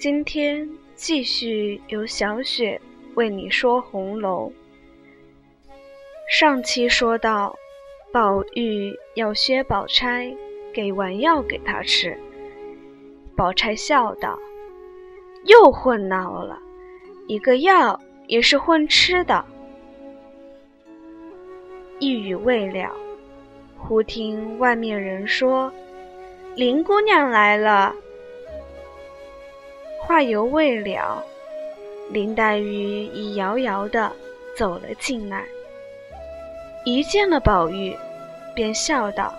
今天继续由小雪为你说红楼。上期说到，宝玉要薛宝钗给丸药给他吃，宝钗笑道：“又混闹了，一个药也是混吃的。”一语未了，忽听外面人说：“林姑娘来了。”话犹未了，林黛玉已遥遥地走了进来，一见了宝玉，便笑道：“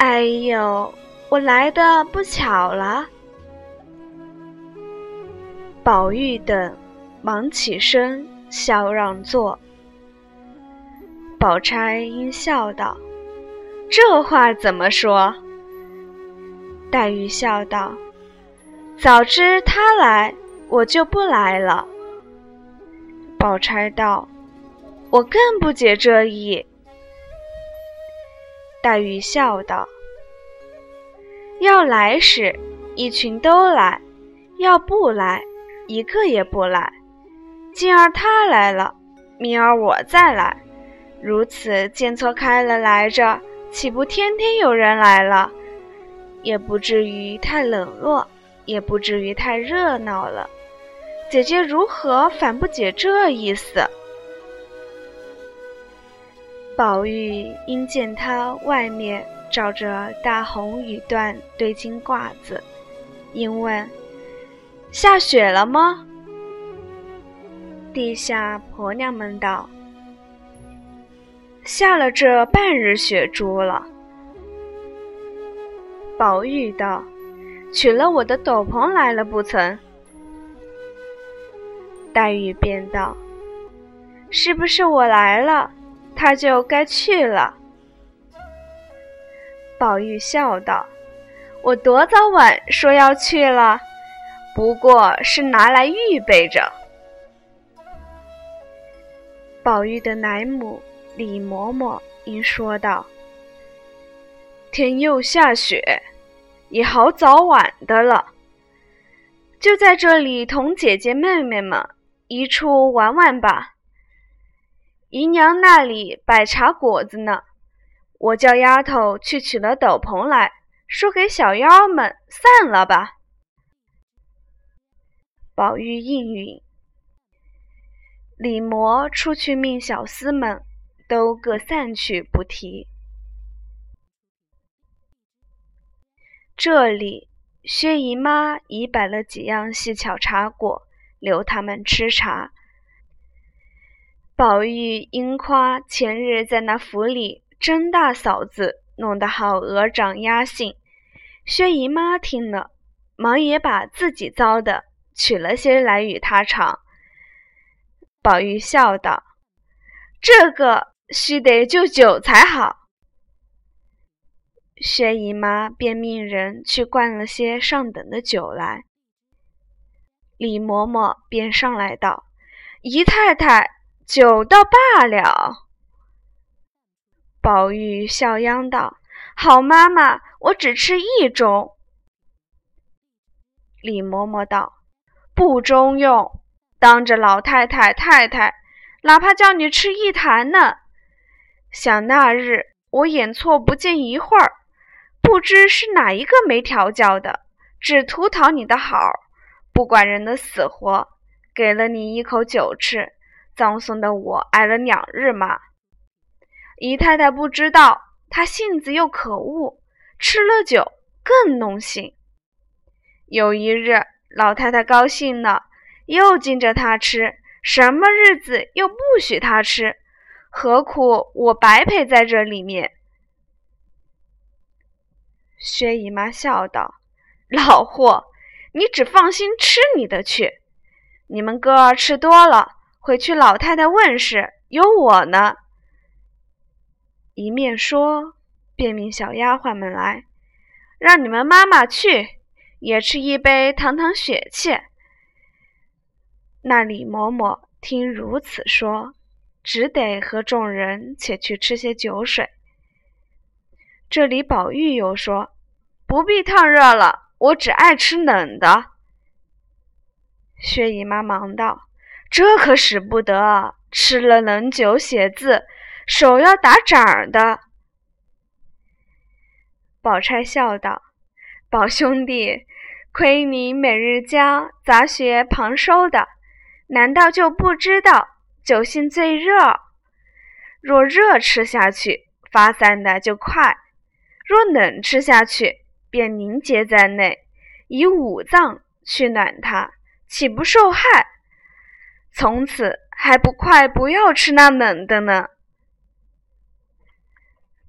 哎呦，我来的不巧了。”宝玉等忙起身，笑让座。宝钗因笑道：“这话怎么说？”黛玉笑道：“早知他来，我就不来了。”宝钗道：“我更不解这意。”黛玉笑道：“要来时，一群都来；要不来，一个也不来。今儿他来了，明儿我再来。”如此见错开了来着，岂不天天有人来了？也不至于太冷落，也不至于太热闹了。姐姐如何反不解这意思？宝玉因见他外面罩着大红羽缎对襟褂子，因问：“下雪了吗？”地下婆娘们道。下了这半日雪珠了。宝玉道：“取了我的斗篷来了不曾？”黛玉便道：“是不是我来了，他就该去了？”宝玉笑道：“我多早晚说要去了，不过是拿来预备着。”宝玉的奶母。李嬷嬷因说道：“天又下雪，也好早晚的了，就在这里同姐姐妹妹们一处玩玩吧。姨娘那里摆茶果子呢，我叫丫头去取了斗篷来，说给小妖们散了吧。”宝玉应允，李嬷出去命小厮们。都各散去，不提。这里薛姨妈已摆了几样细巧茶果，留他们吃茶。宝玉因夸前日在那府里甄大嫂子弄得好鹅掌鸭杏，薛姨妈听了，忙也把自己糟的取了些来与他尝。宝玉笑道：“这个。”须得就酒才好。薛姨妈便命人去灌了些上等的酒来。李嬷嬷便上来道：“姨太太，酒倒罢了。”宝玉笑央道：“好妈妈，我只吃一盅。”李嬷嬷道：“不中用，当着老太太太太，哪怕叫你吃一坛呢。”想那日我眼错不见一会儿，不知是哪一个没调教的，只图讨你的好，不管人的死活，给了你一口酒吃，葬送的我挨了两日骂。姨太太不知道，她性子又可恶，吃了酒更弄性。有一日老太太高兴了，又敬着他吃，什么日子又不许他吃。何苦我白陪在这里面？薛姨妈笑道：“老霍，你只放心吃你的去。你们哥儿吃多了，回去老太太问事，有我呢。”一面说，便命小丫鬟们来，让你们妈妈去，也吃一杯，淌淌血气。那李嬷嬷听如此说。只得和众人且去吃些酒水。这里宝玉又说：“不必烫热了，我只爱吃冷的。”薛姨妈忙道：“这可使不得，吃了冷酒写字，手要打掌的。”宝钗笑道：“宝兄弟，亏你每日教杂学旁收的，难道就不知道酒性最热？若热吃下去，发散的就快；若冷吃下去，便凝结在内，以五脏去暖它，岂不受害？从此还不快不要吃那冷的呢？”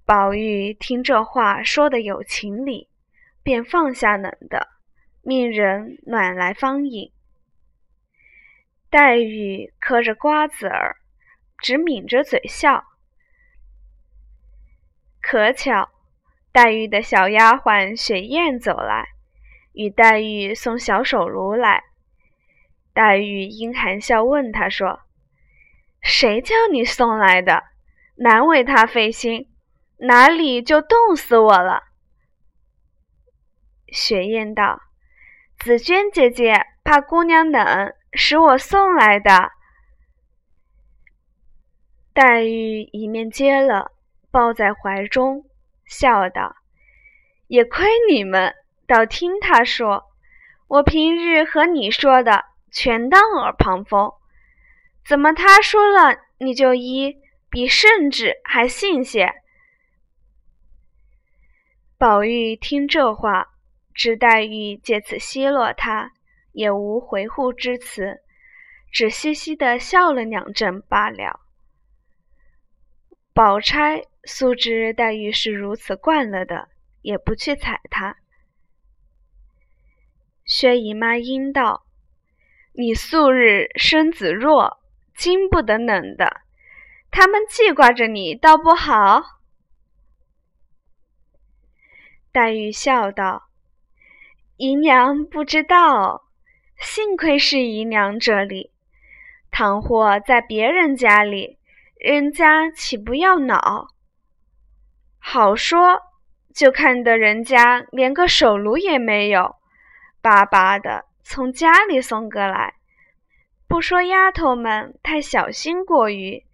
宝玉听这话说的有情理，便放下冷的，命人暖来方饮。黛玉嗑着瓜子儿，只抿着嘴笑。可巧，黛玉的小丫鬟雪雁走来，与黛玉送小手炉来。黛玉因含笑问她说：“谁叫你送来的？难为他费心。”哪里就冻死我了？雪雁道：“紫鹃姐姐怕姑娘冷，使我送来的。”黛玉一面接了，抱在怀中，笑道：“也亏你们，倒听他说。我平日和你说的，全当耳旁风。怎么他说了，你就依，比圣旨还信些？”宝玉听这话，知黛玉借此奚落他，也无回护之词，只嘻嘻的笑了两阵罢了。宝钗素知黛玉是如此惯了的，也不去睬她。薛姨妈应道：“你素日身子弱，经不得冷的，他们记挂着你，倒不好。”黛玉笑道：“姨娘不知道，幸亏是姨娘这里。倘或在别人家里，人家岂不要恼？好说，就看得人家连个手炉也没有，巴巴的从家里送个来。不说丫头们太小心过于，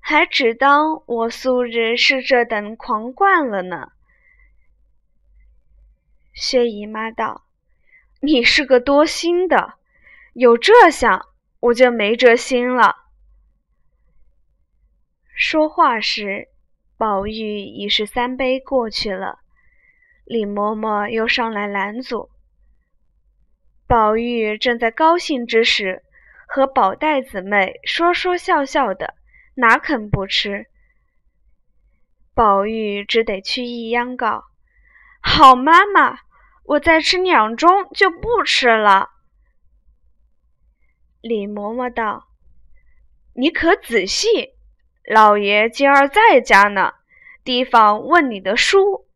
还只当我素日是这等狂惯了呢。”薛姨妈道：“你是个多心的，有这想，我就没这心了。”说话时，宝玉已是三杯过去了，李嬷嬷又上来拦阻。宝玉正在高兴之时，和宝黛姊妹说说笑笑的，哪肯不吃？宝玉只得去意央告：“好妈妈。”我再吃两盅就不吃了。李嬷嬷道：“你可仔细，老爷今儿在家呢，提防问你的书。”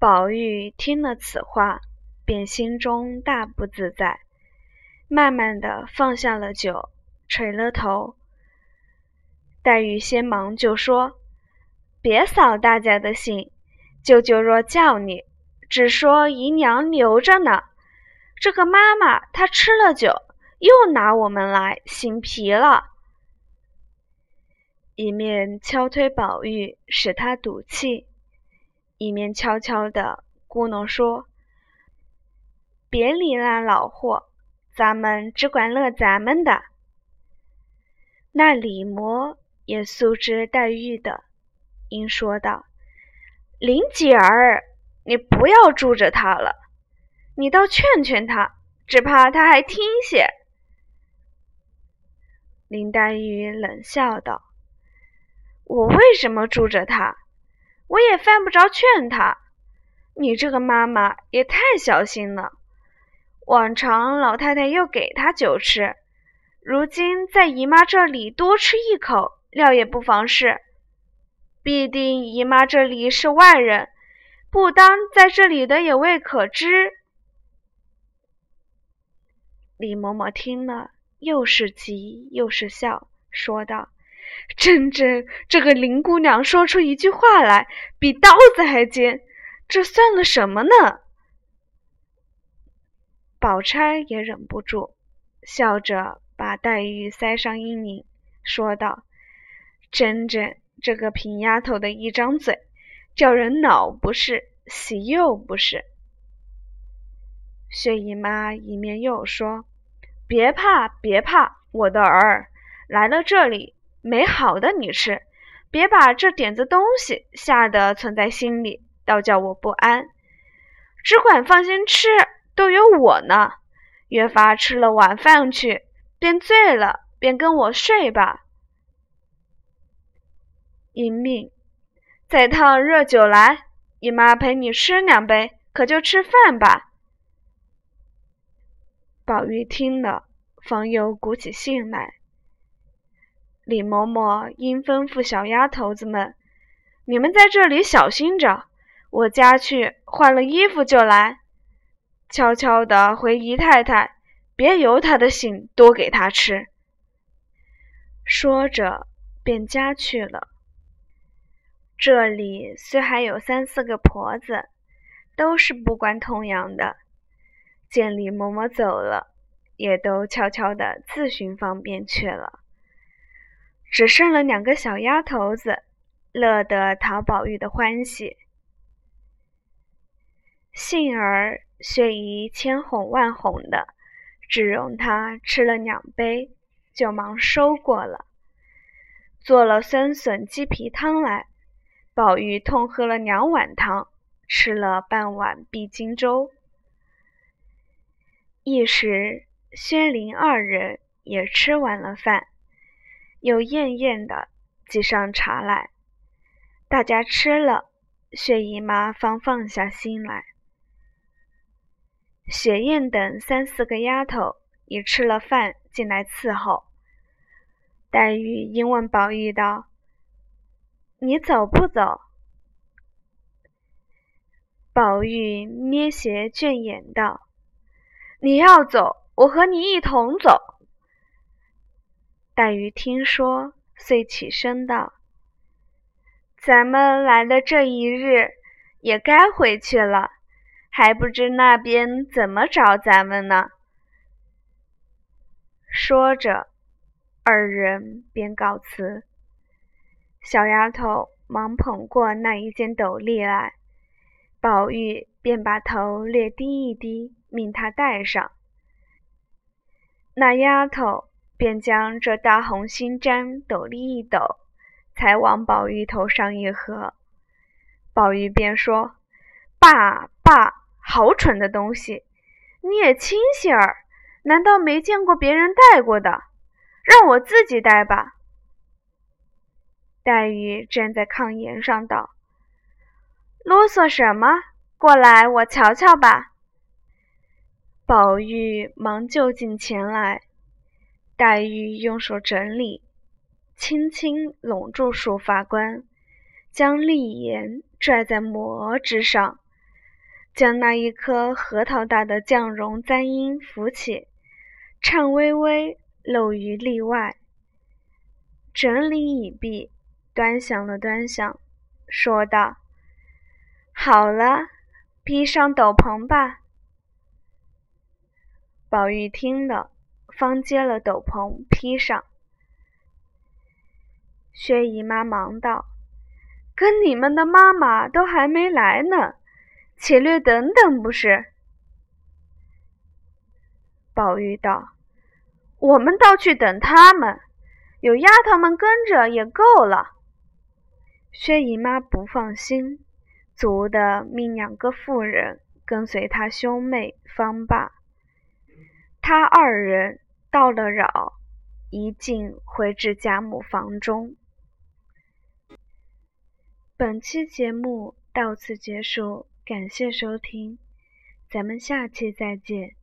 宝玉听了此话，便心中大不自在，慢慢的放下了酒，垂了头。黛玉先忙就说：“别扫大家的兴，舅舅若叫你。”只说姨娘留着呢，这个妈妈她吃了酒，又拿我们来，心疲了。一面敲推宝玉，使他赌气，一面悄悄地咕哝说：“别理那老货，咱们只管乐咱们的。”那李嬷也素知黛玉的，应说道：“林姐儿。”你不要住着他了，你倒劝劝他，只怕他还听些。林黛玉冷笑道：“我为什么住着他？我也犯不着劝他。你这个妈妈也太小心了。往常老太太又给他酒吃，如今在姨妈这里多吃一口，料也不妨事。必定姨妈这里是外人。”不当在这里的也未可知。李嬷嬷听了，又是急又是笑，说道：“真真，这个林姑娘说出一句话来，比刀子还尖，这算了什么呢？”宝钗也忍不住，笑着把黛玉塞上衣领，说道：“真真这个平丫头的一张嘴，叫人恼不是，喜又不是。”薛姨妈一面又说：“别怕，别怕，我的儿来了这里没好的你吃，别把这点子东西吓得存在心里，倒叫我不安。只管放心吃。”都有我呢，越发吃了晚饭去，便醉了，便跟我睡吧。应命，再烫热酒来，姨妈陪你吃两杯，可就吃饭吧。宝玉听了，方又鼓起兴来。李嬷嬷应吩咐小丫头子们：“你们在这里小心着，我家去换了衣服就来。”悄悄地回姨太太，别由她的性，多给她吃。说着，便家去了。这里虽还有三四个婆子，都是不关痛痒的，见李嬷嬷走了，也都悄悄地自寻方便去了。只剩了两个小丫头子，乐得讨宝玉的欢喜。幸而。薛姨千哄万哄的，只容他吃了两杯，就忙收过了。做了酸笋鸡皮汤来，宝玉痛喝了两碗汤，吃了半碗碧金粥。一时，薛林二人也吃完了饭，又艳艳的挤上茶来。大家吃了，薛姨妈方放下心来。雪雁等三四个丫头已吃了饭进来伺候。黛玉因问宝玉道：“你走不走？”宝玉捏斜倦眼道：“你要走，我和你一同走。”黛玉听说，遂起身道：“咱们来的这一日，也该回去了。”还不知那边怎么找咱们呢？说着，二人便告辞。小丫头忙捧过那一件斗笠来，宝玉便把头略低一低，命她戴上。那丫头便将这大红心毡斗笠一抖，才往宝玉头上一合。宝玉便说：“爸爸。”好蠢的东西！你也清醒儿，难道没见过别人戴过的？让我自己戴吧。黛玉站在炕沿上道：“啰嗦什么？过来，我瞧瞧吧。”宝玉忙就近前来，黛玉用手整理，轻轻拢住束发冠，将立檐拽在抹额之上。将那一颗核桃大的绛绒簪缨扶起，颤巍巍露于例外。整理已毕，端详了端详，说道：“好了，披上斗篷吧。”宝玉听了，方接了斗篷披上。薛姨妈忙道：“跟你们的妈妈都还没来呢。”且略等等，不是？宝玉道：“我们倒去等他们，有丫头们跟着也够了。”薛姨妈不放心，足的命两个妇人跟随他兄妹方罢。他二人到了扰，一进回至贾母房中。本期节目到此结束。感谢收听，咱们下期再见。